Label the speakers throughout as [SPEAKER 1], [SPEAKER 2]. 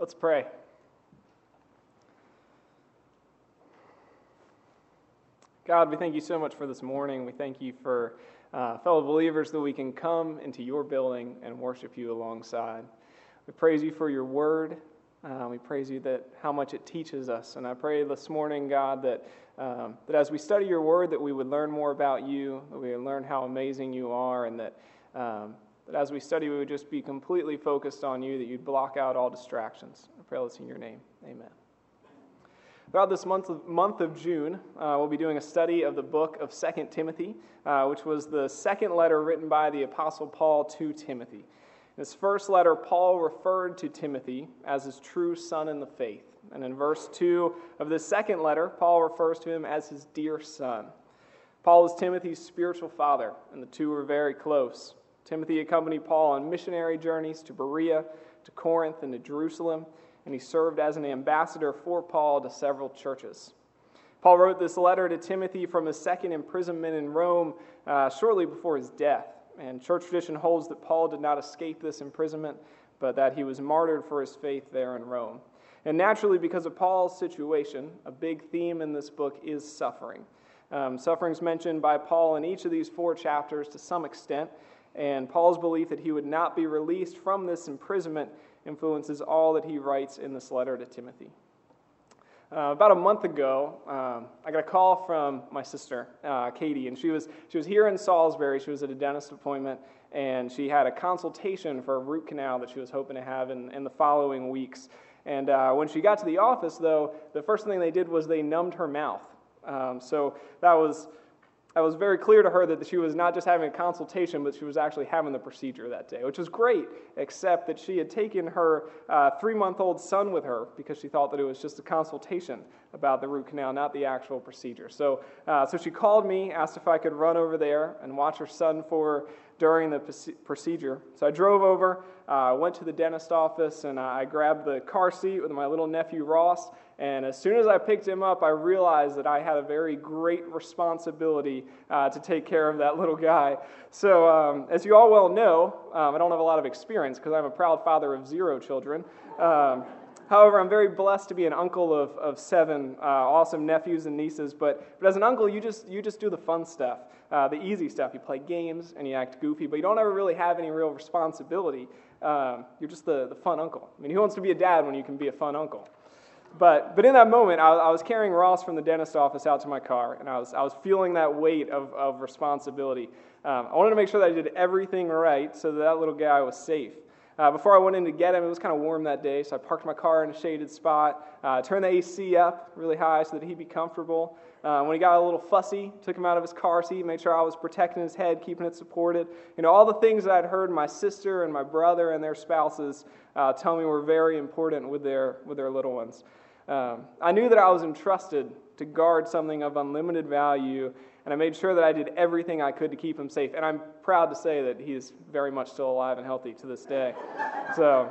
[SPEAKER 1] Let's pray. God, we thank you so much for this morning. We thank you for uh, fellow believers that we can come into your building and worship you alongside. We praise you for your word. Uh, we praise you that how much it teaches us. And I pray this morning, God, that, um, that as we study your word, that we would learn more about you, that we would learn how amazing you are, and that, um, that as we study, we would just be completely focused on you, that you'd block out all distractions. I pray this in your name. Amen. Throughout this month of, month of June, uh, we'll be doing a study of the book of 2 Timothy, uh, which was the second letter written by the Apostle Paul to Timothy. In his first letter, Paul referred to Timothy as his true son in the faith. And in verse 2 of this second letter, Paul refers to him as his dear son. Paul is Timothy's spiritual father, and the two were very close. Timothy accompanied Paul on missionary journeys to Berea, to Corinth, and to Jerusalem and he served as an ambassador for Paul to several churches. Paul wrote this letter to Timothy from his second imprisonment in Rome uh, shortly before his death. And church tradition holds that Paul did not escape this imprisonment, but that he was martyred for his faith there in Rome. And naturally, because of Paul's situation, a big theme in this book is suffering. Um, suffering is mentioned by Paul in each of these four chapters to some extent, and Paul's belief that he would not be released from this imprisonment influences all that he writes in this letter to Timothy. Uh, about a month ago, um, I got a call from my sister, uh, Katie, and she was, she was here in Salisbury. She was at a dentist appointment, and she had a consultation for a root canal that she was hoping to have in, in the following weeks. And uh, when she got to the office, though, the first thing they did was they numbed her mouth. Um, so that was I was very clear to her that she was not just having a consultation, but she was actually having the procedure that day, which was great, except that she had taken her uh, three month old son with her because she thought that it was just a consultation about the root canal, not the actual procedure. So, uh, so she called me, asked if I could run over there and watch her son for during the procedure. So I drove over, uh, went to the dentist office, and I grabbed the car seat with my little nephew Ross. And as soon as I picked him up, I realized that I had a very great responsibility uh, to take care of that little guy. So, um, as you all well know, um, I don't have a lot of experience because I'm a proud father of zero children. Um, However, I'm very blessed to be an uncle of, of seven uh, awesome nephews and nieces. But, but as an uncle, you just, you just do the fun stuff, uh, the easy stuff. You play games and you act goofy, but you don't ever really have any real responsibility. Um, you're just the, the fun uncle. I mean, who wants to be a dad when you can be a fun uncle? But, but in that moment, I, I, was carrying Ross from the dentist office out to my car, and I was, I was feeling that weight of, of responsibility. Um, I wanted to make sure that I did everything right so that that little guy was safe. Uh, before I went in to get him, it was kind of warm that day, so I parked my car in a shaded spot, uh, turned the AC up really high so that he'd be comfortable. Uh, when he got a little fussy, took him out of his car seat, made sure I was protecting his head, keeping it supported. You know, all the things that I'd heard my sister and my brother and their spouses uh, tell me were very important with their, with their little ones. Um, I knew that I was entrusted to guard something of unlimited value and I made sure that I did everything I could to keep him safe. And I'm proud to say that he is very much still alive and healthy to this day. So,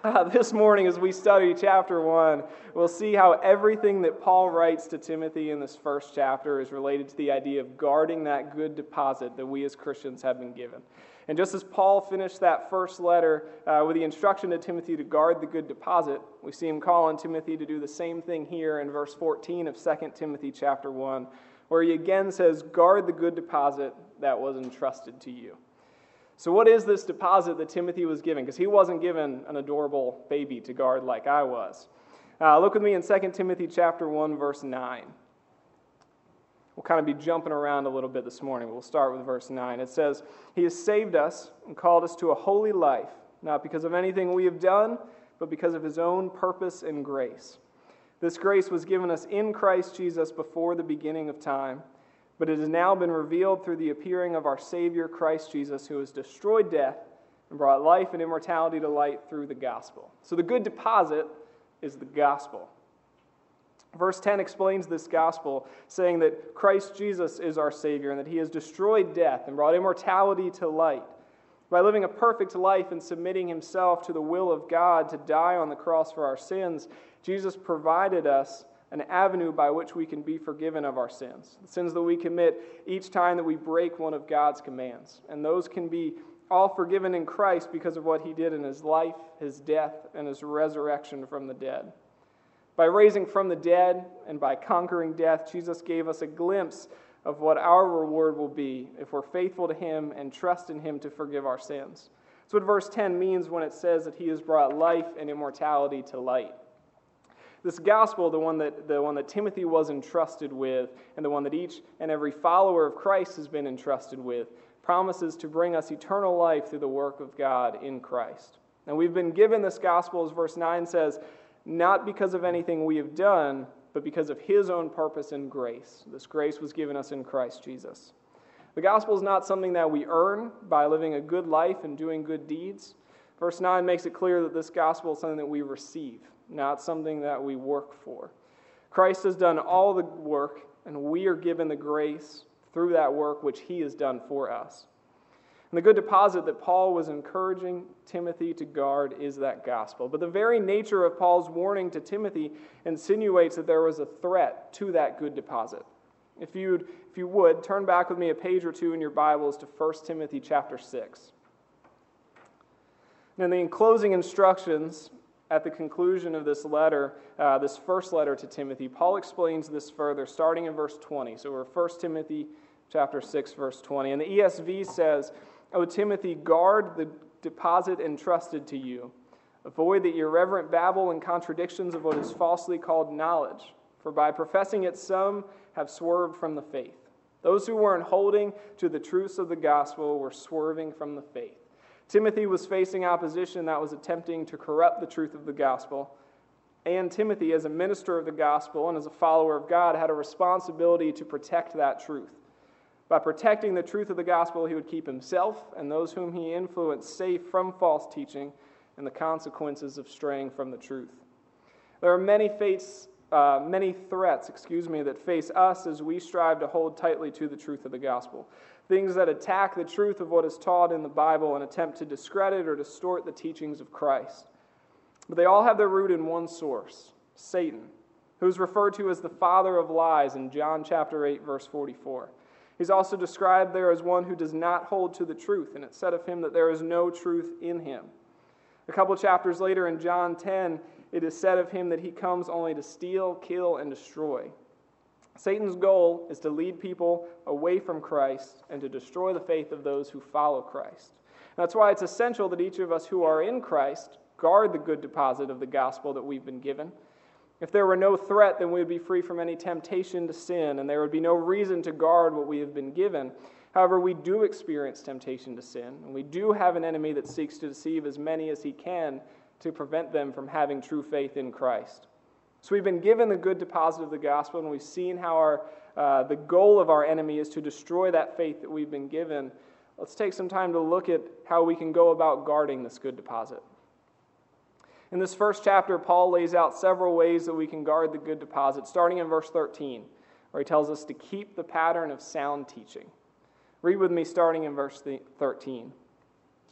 [SPEAKER 1] uh, this morning, as we study chapter 1, we'll see how everything that Paul writes to Timothy in this first chapter is related to the idea of guarding that good deposit that we as Christians have been given. And just as Paul finished that first letter uh, with the instruction to Timothy to guard the good deposit, we see him calling Timothy to do the same thing here in verse 14 of 2 Timothy chapter 1 where he again says, Guard the good deposit that was entrusted to you. So, what is this deposit that Timothy was given? Because he wasn't given an adorable baby to guard like I was. Uh, look with me in 2 Timothy chapter 1, verse 9. We'll kind of be jumping around a little bit this morning. We'll start with verse 9. It says, He has saved us and called us to a holy life, not because of anything we have done, but because of His own purpose and grace this grace was given us in Christ Jesus before the beginning of time, but it has now been revealed through the appearing of our Savior Christ Jesus, who has destroyed death and brought life and immortality to light through the gospel. So the good deposit is the gospel. Verse 10 explains this gospel, saying that Christ Jesus is our Savior and that He has destroyed death and brought immortality to light. By living a perfect life and submitting Himself to the will of God to die on the cross for our sins, Jesus provided us an avenue by which we can be forgiven of our sins, the sins that we commit each time that we break one of God's commands. And those can be all forgiven in Christ because of what he did in his life, his death, and his resurrection from the dead. By raising from the dead and by conquering death, Jesus gave us a glimpse of what our reward will be if we're faithful to him and trust in him to forgive our sins. That's what verse 10 means when it says that he has brought life and immortality to light. This gospel, the one that, the one that Timothy was entrusted with, and the one that each and every follower of Christ has been entrusted with, promises to bring us eternal life through the work of God in Christ. And we've been given this gospel, as verse 9 says, not because of anything we have done, but because of his own purpose and grace. This grace was given us in Christ Jesus. The gospel is not something that we earn by living a good life and doing good deeds. Verse 9 makes it clear that this gospel is something that we receive, not something that we work for. Christ has done all the work, and we are given the grace through that work which he has done for us. And the good deposit that Paul was encouraging Timothy to guard is that gospel. But the very nature of Paul's warning to Timothy insinuates that there was a threat to that good deposit. If, you'd, if you would, turn back with me a page or two in your Bibles to 1 Timothy chapter 6. And in the enclosing instructions, at the conclusion of this letter, uh, this first letter to Timothy, Paul explains this further, starting in verse 20. So we're 1 Timothy chapter 6, verse 20. And the ESV says, O Timothy, guard the deposit entrusted to you. Avoid the irreverent babble and contradictions of what is falsely called knowledge, for by professing it, some have swerved from the faith. Those who weren't holding to the truths of the gospel were swerving from the faith. Timothy was facing opposition that was attempting to corrupt the truth of the gospel. And Timothy, as a minister of the gospel and as a follower of God, had a responsibility to protect that truth. By protecting the truth of the gospel, he would keep himself and those whom he influenced safe from false teaching and the consequences of straying from the truth. There are many fates, uh, many threats, excuse me, that face us as we strive to hold tightly to the truth of the gospel. Things that attack the truth of what is taught in the Bible and attempt to discredit or distort the teachings of Christ. But they all have their root in one source Satan, who is referred to as the father of lies in John chapter 8, verse 44. He's also described there as one who does not hold to the truth, and it said of him that there is no truth in him. A couple chapters later in John 10, it is said of him that he comes only to steal, kill, and destroy. Satan's goal is to lead people away from Christ and to destroy the faith of those who follow Christ. That's why it's essential that each of us who are in Christ guard the good deposit of the gospel that we've been given if there were no threat, then we would be free from any temptation to sin, and there would be no reason to guard what we have been given. However, we do experience temptation to sin, and we do have an enemy that seeks to deceive as many as he can to prevent them from having true faith in Christ. So we've been given the good deposit of the gospel, and we've seen how our, uh, the goal of our enemy is to destroy that faith that we've been given. Let's take some time to look at how we can go about guarding this good deposit. In this first chapter, Paul lays out several ways that we can guard the good deposit, starting in verse 13, where he tells us to keep the pattern of sound teaching. Read with me, starting in verse 13.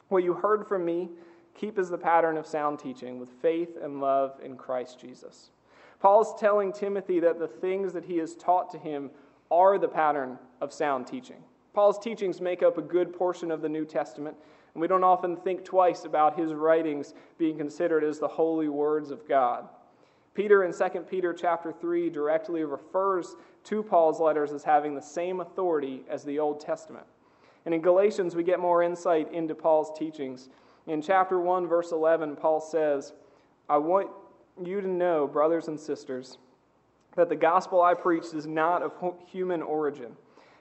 [SPEAKER 1] What you heard from me, keep as the pattern of sound teaching, with faith and love in Christ Jesus. Paul is telling Timothy that the things that he has taught to him are the pattern of sound teaching. Paul's teachings make up a good portion of the New Testament, and we don't often think twice about his writings being considered as the holy words of God. Peter in 2 Peter chapter 3 directly refers to Paul's letters as having the same authority as the Old Testament. And in Galatians, we get more insight into Paul's teachings. In chapter 1, verse 11, Paul says, I want you to know, brothers and sisters, that the gospel I preached is not of human origin.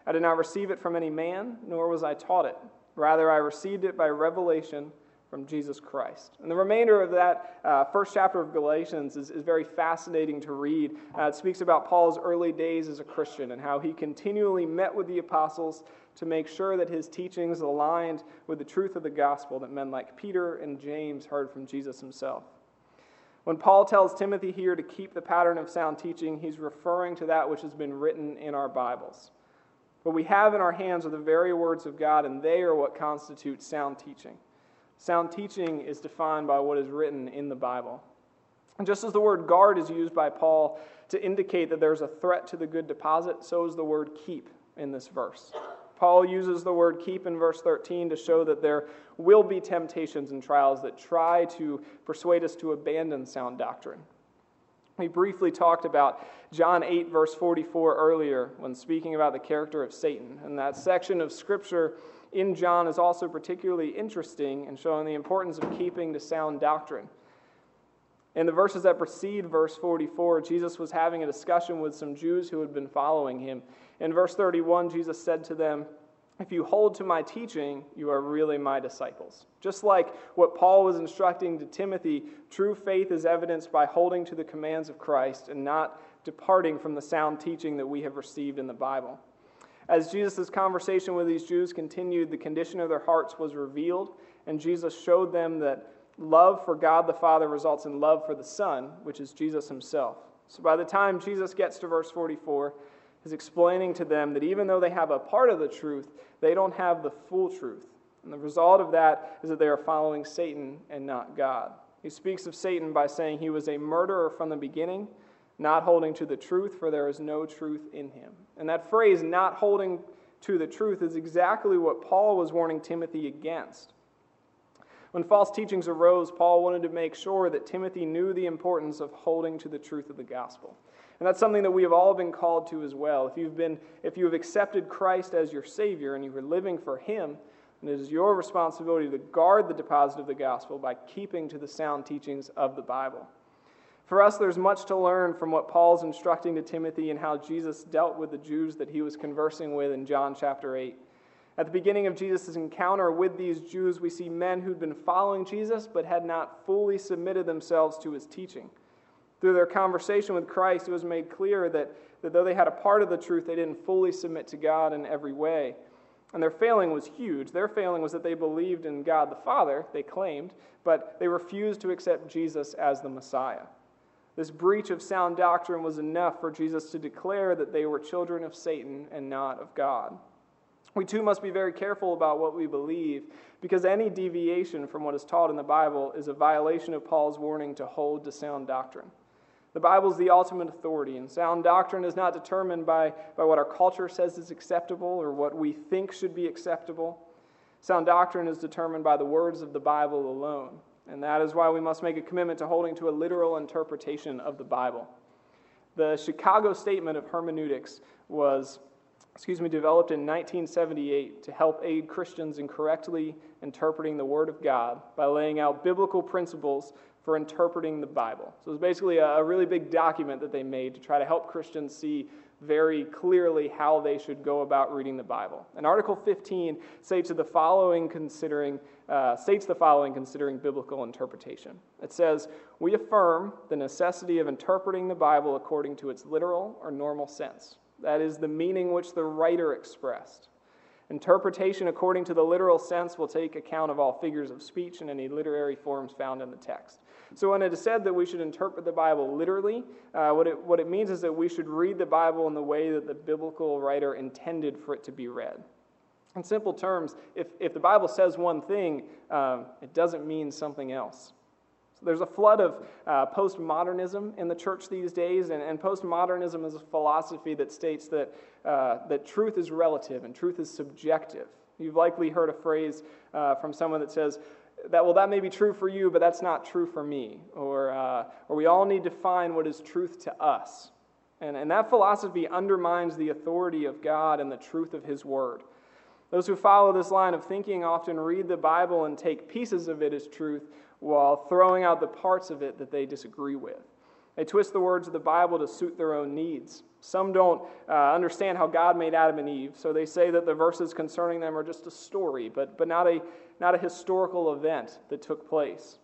[SPEAKER 1] I did not receive it from any man, nor was I taught it Rather, I received it by revelation from Jesus Christ. And the remainder of that uh, first chapter of Galatians is, is very fascinating to read. Uh, it speaks about Paul's early days as a Christian and how he continually met with the apostles to make sure that his teachings aligned with the truth of the gospel that men like Peter and James heard from Jesus himself. When Paul tells Timothy here to keep the pattern of sound teaching, he's referring to that which has been written in our Bibles. What we have in our hands are the very words of God, and they are what constitute sound teaching. Sound teaching is defined by what is written in the Bible. And just as the word guard is used by Paul to indicate that there's a threat to the good deposit, so is the word keep in this verse. Paul uses the word keep in verse 13 to show that there will be temptations and trials that try to persuade us to abandon sound doctrine. We briefly talked about John 8, verse 44 earlier when speaking about the character of Satan. And that section of Scripture in John is also particularly interesting in showing the importance of keeping to sound doctrine. In the verses that precede verse 44, Jesus was having a discussion with some Jews who had been following him. In verse 31, Jesus said to them, If you hold to my teaching, you are really my disciples. Just like what Paul was instructing to Timothy, true faith is evidenced by holding to the commands of Christ and not departing from the sound teaching that we have received in the Bible. As Jesus' conversation with these Jews continued, the condition of their hearts was revealed, and Jesus showed them that love for God the Father results in love for the Son, which is Jesus himself. So by the time Jesus gets to verse 44, he's explaining to them that even though they have a part of the truth, they don't have the full truth. And the result of that is that they are following Satan and not God. He speaks of Satan by saying he was a murderer from the beginning, not holding to the truth, for there is no truth in him. And that phrase, not holding to the truth, is exactly what Paul was warning Timothy against. When false teachings arose, Paul wanted to make sure that Timothy knew the importance of holding to the truth of the gospel. And that's something that we have all been called to as well. If you've been if you have accepted Christ as your savior and you are living for him, and it is your responsibility to guard the deposit of the gospel by keeping to the sound teachings of the Bible. For us, there's much to learn from what Paul's instructing to Timothy and how Jesus dealt with the Jews that he was conversing with in John chapter 8. At the beginning of Jesus' encounter with these Jews, we see men who'd been following Jesus but had not fully submitted themselves to his teaching. Through their conversation with Christ, it was made clear that, that though they had a part of the truth, they didn't fully submit to God in every way. And their failing was huge. Their failing was that they believed in God the Father, they claimed, but they refused to accept Jesus as the Messiah. This breach of sound doctrine was enough for Jesus to declare that they were children of Satan and not of God. We too must be very careful about what we believe because any deviation from what is taught in the Bible is a violation of Paul's warning to hold to sound doctrine. The Bible is the ultimate authority, and sound doctrine is not determined by, by what our culture says is acceptable or what we think should be acceptable. Sound doctrine is determined by the words of the Bible alone, and that is why we must make a commitment to holding to a literal interpretation of the Bible. The Chicago Statement of Hermeneutics was excuse me, developed in 1978 to help aid Christians in correctly interpreting the Word of God by laying out biblical principles for interpreting the Bible. So it's basically a, a really big document that they made to try to help Christians see very clearly how they should go about reading the Bible. And Article 15 states the following considering uh, states the following considering biblical interpretation. It says, "We affirm the necessity of interpreting the Bible according to its literal or normal sense." That is the meaning which the writer expressed. Interpretation according to the literal sense will take account of all figures of speech and any literary forms found in the text. So, when it is said that we should interpret the Bible literally, uh, what, it, what it means is that we should read the Bible in the way that the biblical writer intended for it to be read. In simple terms, if, if the Bible says one thing, um, it doesn't mean something else. So there's a flood of uh, postmodernism in the church these days, and, and postmodernism is a philosophy that states that, uh, that truth is relative and truth is subjective. You've likely heard a phrase uh, from someone that says, that, well, that may be true for you, but that's not true for me. Or, uh, or we all need to find what is truth to us. And, and that philosophy undermines the authority of God and the truth of His Word. Those who follow this line of thinking often read the Bible and take pieces of it as truth while throwing out the parts of it that they disagree with. They twist the words of the Bible to suit their own needs. Some don't uh, understand how God made Adam and Eve, so they say that the verses concerning them are just a story, but, but not, a, not a historical event that took place.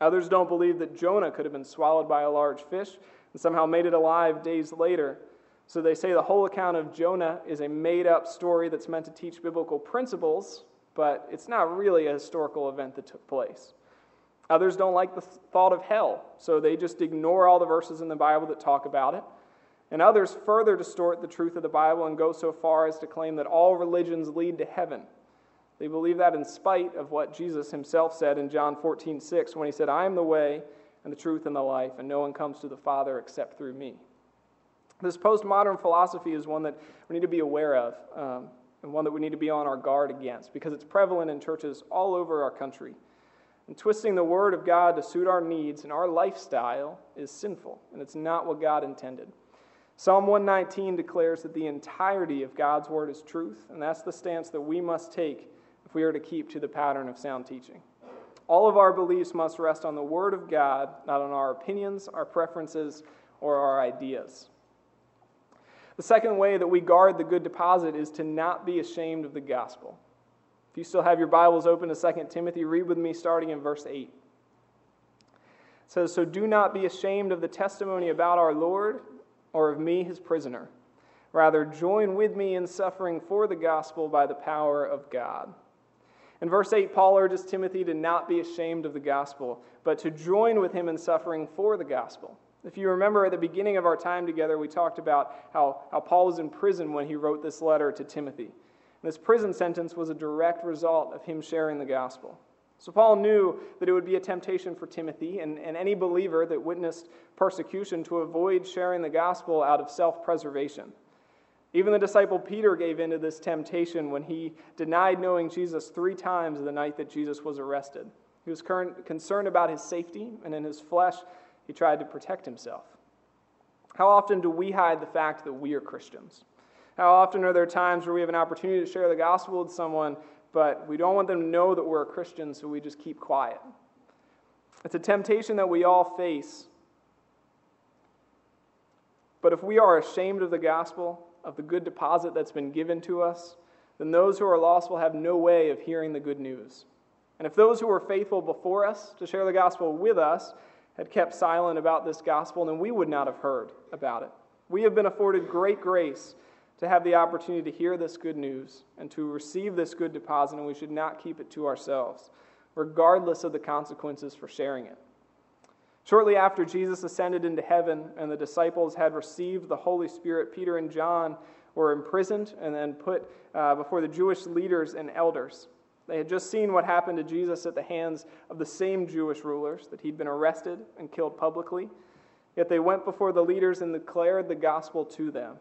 [SPEAKER 1] Others don't believe that Jonah could have been swallowed by a large fish and somehow made it alive days later. So they say the whole account of Jonah is a made up story that's meant to teach biblical principles, but it's not really a historical event that took place. Others don't like the thought of hell, so they just ignore all the verses in the Bible that talk about it. And others further distort the truth of the Bible and go so far as to claim that all religions lead to heaven. They believe that in spite of what Jesus himself said in John 14, 6, when he said, I am the way and the truth and the life, and no one comes to the Father except through me. This postmodern philosophy is one that we need to be aware of. Um, and one that we need to be on our guard against because it's prevalent in churches all over our country. And twisting the Word of God to suit our needs and our lifestyle is sinful, and it's not what God intended. Psalm 119 declares that the entirety of God's Word is truth, and that's the stance that we must take we are to keep to the pattern of sound teaching. All of our beliefs must rest on the Word of God, not on our opinions, our preferences, or our ideas. The second way that we guard the good deposit is to not be ashamed of the gospel. If you still have your Bibles open to 2 Timothy, read with me starting in verse 8. It says, So do not be ashamed of the testimony about our Lord or of me, his prisoner. Rather, join with me in suffering for the gospel by the power of God. In verse 8, Paul urges Timothy to not be ashamed of the gospel, but to join with him in suffering for the gospel. If you remember at the beginning of our time together, we talked about how, how Paul was in prison when he wrote this letter to Timothy. And this prison sentence was a direct result of him sharing the gospel. So Paul knew that it would be a temptation for Timothy and, and any believer that witnessed persecution to avoid sharing the gospel out of self preservation. Even the disciple Peter gave in to this temptation when he denied knowing Jesus three times the night that Jesus was arrested. He was concerned about his safety, and in his flesh, he tried to protect himself. How often do we hide the fact that we are Christians? How often are there times where we have an opportunity to share the gospel with someone, but we don't want them to know that we're a Christian, so we just keep quiet? It's a temptation that we all face. But if we are ashamed of the gospel, of the good deposit that's been given to us, then those who are lost will have no way of hearing the good news. And if those who were faithful before us to share the gospel with us had kept silent about this gospel, then we would not have heard about it. We have been afforded great grace to have the opportunity to hear this good news and to receive this good deposit, and we should not keep it to ourselves, regardless of the consequences for sharing it. Shortly after Jesus ascended into heaven and the disciples had received the Holy Spirit, Peter and John were imprisoned and then put uh, before the Jewish leaders and elders. They had just seen what happened to Jesus at the hands of the same Jewish rulers, that he'd been arrested and killed publicly. Yet they went before the leaders and declared the gospel to them.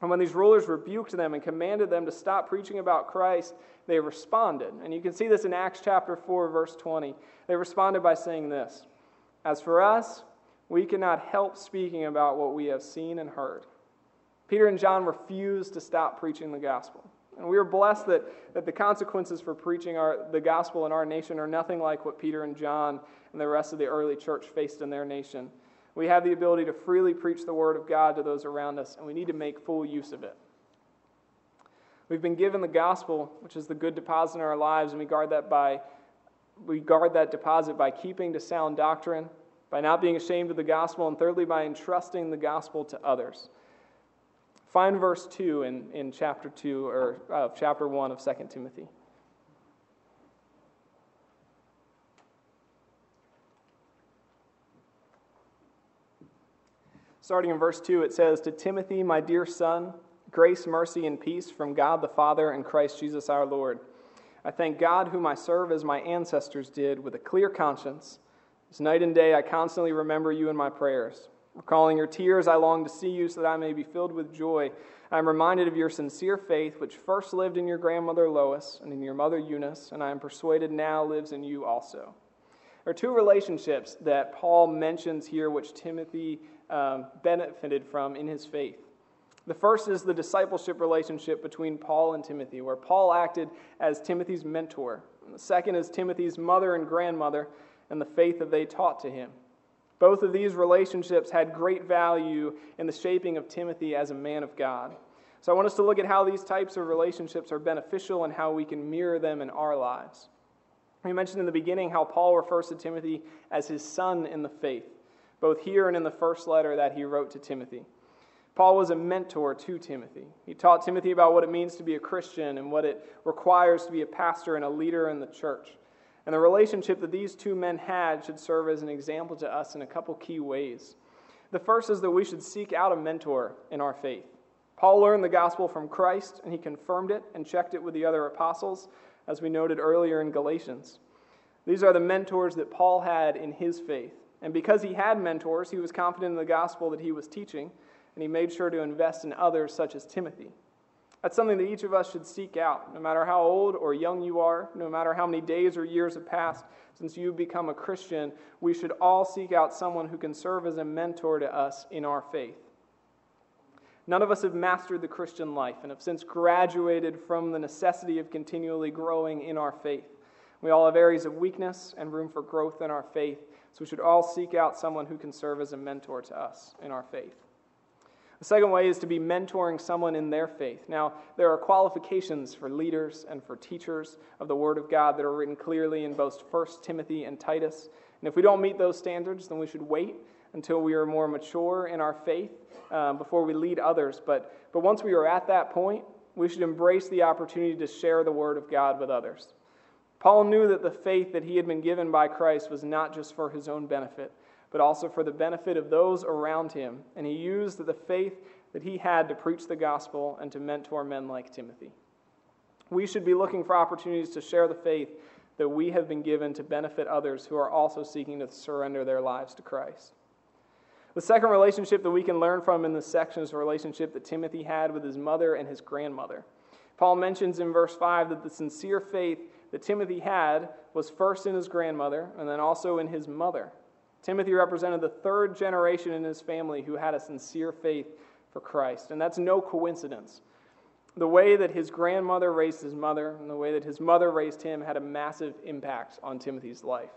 [SPEAKER 1] And when these rulers rebuked them and commanded them to stop preaching about Christ, they responded. And you can see this in Acts chapter 4, verse 20. They responded by saying this As for us, we cannot help speaking about what we have seen and heard. Peter and John refused to stop preaching the gospel. And we are blessed that, that the consequences for preaching our, the gospel in our nation are nothing like what Peter and John and the rest of the early church faced in their nation. We have the ability to freely preach the word of God to those around us, and we need to make full use of it. We've been given the gospel, which is the good deposit in our lives, and we guard that by we guard that deposit by keeping to sound doctrine, by not being ashamed of the gospel, and thirdly, by entrusting the gospel to others. Find verse 2 in, in chapter 2 or uh, chapter 1 of 2 Timothy. Starting in verse 2, it says, To Timothy, my dear son, grace, mercy, and peace from God the Father and Christ Jesus our Lord. I thank God, whom I serve as my ancestors did, with a clear conscience. As night and day I constantly remember you in my prayers. Recalling your tears, I long to see you so that I may be filled with joy. I am reminded of your sincere faith, which first lived in your grandmother Lois and in your mother Eunice, and I am persuaded now lives in you also. There are two relationships that Paul mentions here, which Timothy um, benefited from in his faith. The first is the discipleship relationship between Paul and Timothy, where Paul acted as Timothy's mentor. And the second is Timothy's mother and grandmother and the faith that they taught to him. Both of these relationships had great value in the shaping of Timothy as a man of God. So I want us to look at how these types of relationships are beneficial and how we can mirror them in our lives. We mentioned in the beginning how Paul refers to Timothy as his son in the faith, both here and in the first letter that he wrote to Timothy. Paul was a mentor to Timothy. He taught Timothy about what it means to be a Christian and what it requires to be a pastor and a leader in the church. And the relationship that these two men had should serve as an example to us in a couple key ways. The first is that we should seek out a mentor in our faith. Paul learned the gospel from Christ, and he confirmed it and checked it with the other apostles, as we noted earlier in Galatians. These are the mentors that Paul had in his faith. And because he had mentors, he was confident in the gospel that he was teaching, and he made sure to invest in others, such as Timothy. That's something that each of us should seek out, no matter how old or young you are, no matter how many days or years have passed since you've become a Christian. We should all seek out someone who can serve as a mentor to us in our faith. None of us have mastered the Christian life and have since graduated from the necessity of continually growing in our faith. We all have areas of weakness and room for growth in our faith, so we should all seek out someone who can serve as a mentor to us in our faith. The second way is to be mentoring someone in their faith. Now, there are qualifications for leaders and for teachers of the Word of God that are written clearly in both 1 Timothy and Titus. And if we don't meet those standards, then we should wait until we are more mature in our faith um, before we lead others. But, but once we are at that point, we should embrace the opportunity to share the Word of God with others. Paul knew that the faith that he had been given by Christ was not just for his own benefit, but also for the benefit of those around him. And he used the faith that he had to preach the gospel and to mentor men like Timothy. We should be looking for opportunities to share the faith that we have been given to benefit others who are also seeking to surrender their lives to Christ. The second relationship that we can learn from in this section is the relationship that Timothy had with his mother and his grandmother. Paul mentions in verse 5 that the sincere faith that Timothy had was first in his grandmother and then also in his mother. Timothy represented the third generation in his family who had a sincere faith for Christ. And that's no coincidence. The way that his grandmother raised his mother and the way that his mother raised him had a massive impact on Timothy's life.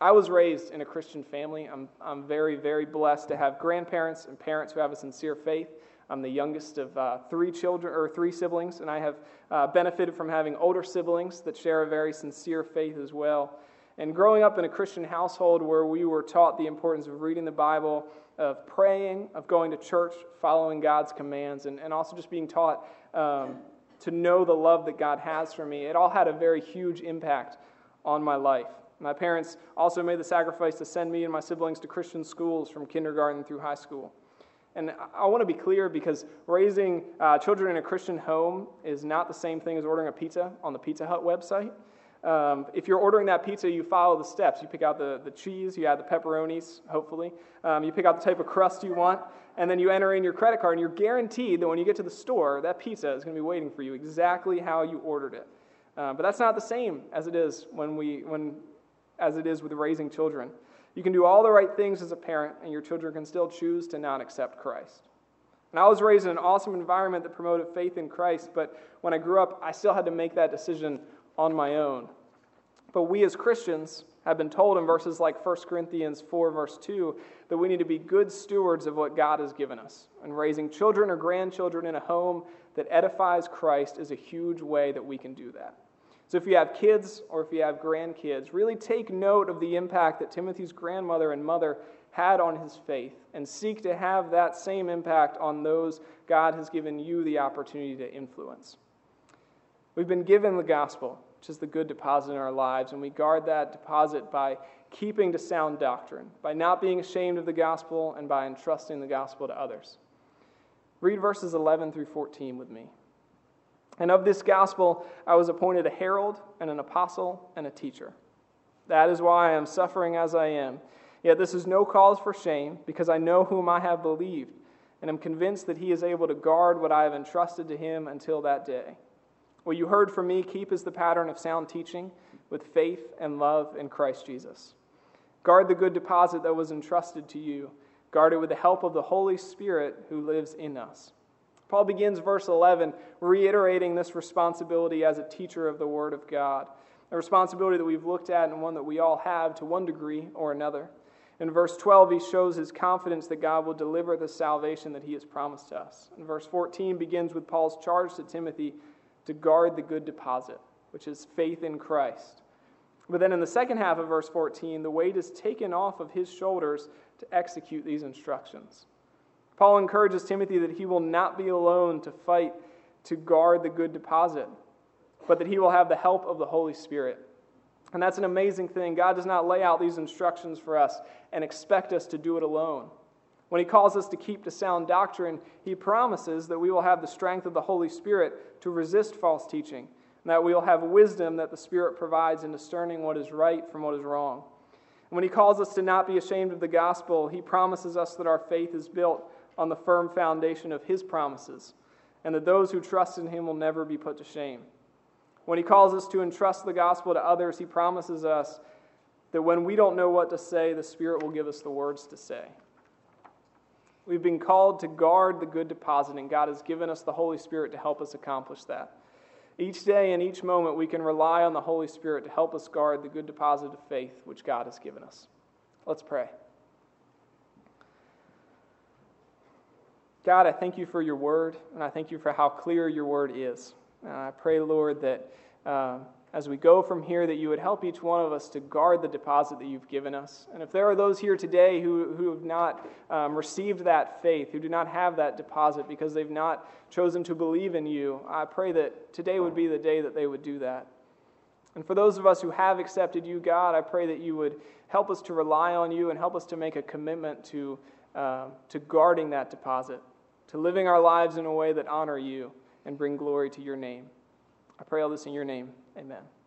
[SPEAKER 1] I was raised in a Christian family. I'm, I'm very, very blessed to have grandparents and parents who have a sincere faith. I'm the youngest of uh, three children or three siblings, and I have uh, benefited from having older siblings that share a very sincere faith as well. And growing up in a Christian household where we were taught the importance of reading the Bible, of praying, of going to church, following God's commands, and, and also just being taught um, to know the love that God has for me, it all had a very huge impact on my life. My parents also made the sacrifice to send me and my siblings to Christian schools from kindergarten through high school. And I want to be clear because raising uh, children in a Christian home is not the same thing as ordering a pizza on the Pizza Hut website. Um, if you're ordering that pizza, you follow the steps. You pick out the, the cheese, you add the pepperonis, hopefully. Um, you pick out the type of crust you want, and then you enter in your credit card, and you're guaranteed that when you get to the store, that pizza is going to be waiting for you exactly how you ordered it. Uh, but that's not the same as it is when we, when, as it is with raising children. You can do all the right things as a parent, and your children can still choose to not accept Christ. And I was raised in an awesome environment that promoted faith in Christ, but when I grew up, I still had to make that decision on my own. But we as Christians have been told in verses like 1 Corinthians 4, verse 2, that we need to be good stewards of what God has given us. And raising children or grandchildren in a home that edifies Christ is a huge way that we can do that. So if you have kids or if you have grandkids, really take note of the impact that Timothy's grandmother and mother had on his faith and seek to have that same impact on those God has given you the opportunity to influence. We've been given the gospel which is the good deposit in our lives. And we guard that deposit by keeping to sound doctrine, by not being ashamed of the gospel, and by entrusting the gospel to others. Read verses 11 through 14 with me. And of this gospel I was appointed a herald and an apostle and a teacher. That is why I am suffering as I am. Yet this is no cause for shame, because I know whom I have believed, and am convinced that he is able to guard what I have entrusted to him until that day. What you heard from me, keep as the pattern of sound teaching with faith and love in Christ Jesus. Guard the good deposit that was entrusted to you. Guard it with the help of the Holy Spirit who lives in us. Paul begins verse 11 reiterating this responsibility as a teacher of the Word of God, a responsibility that we've looked at and one that we all have to one degree or another. In verse 12, he shows his confidence that God will deliver the salvation that he has promised us. And verse 14 begins with Paul's charge to Timothy to guard the good deposit, which is faith in Christ. But then in the second half of verse 14, the weight is taken off of his shoulders to execute these instructions. Paul encourages Timothy that he will not be alone to fight to guard the good deposit, but that he will have the help of the Holy Spirit. And that's an amazing thing. God does not lay out these instructions for us and expect us to do it alone. When he calls us to keep to sound doctrine, he promises that we will have the strength of the Holy Spirit to resist false teaching, and that we will have wisdom that the Spirit provides in discerning what is right from what is wrong. And when he calls us to not be ashamed of the gospel, he promises us that our faith is built on the firm foundation of his promises, and that those who trust in him will never be put to shame. When he calls us to entrust the gospel to others, he promises us that when we don't know what to say, the Spirit will give us the words to say. We've been called to guard the good deposit, and God has given us the Holy Spirit to help us accomplish that. Each day and each moment, we can rely on the Holy Spirit to help us guard the good deposit of faith which God has given us. Let's pray. God, I thank you for your word, and I thank you for how clear your word is. I pray, Lord, that. Uh, as we go from here, that you would help each one of us to guard the deposit that you've given us. And if there are those here today who, who have not um, received that faith, who do not have that deposit because they've not chosen to believe in you, I pray that today would be the day that they would do that. And for those of us who have accepted you, God, I pray that you would help us to rely on you and help us to make a commitment to, uh, to guarding that deposit, to living our lives in a way that honor you and bring glory to your name. I pray all this in your name. Amen.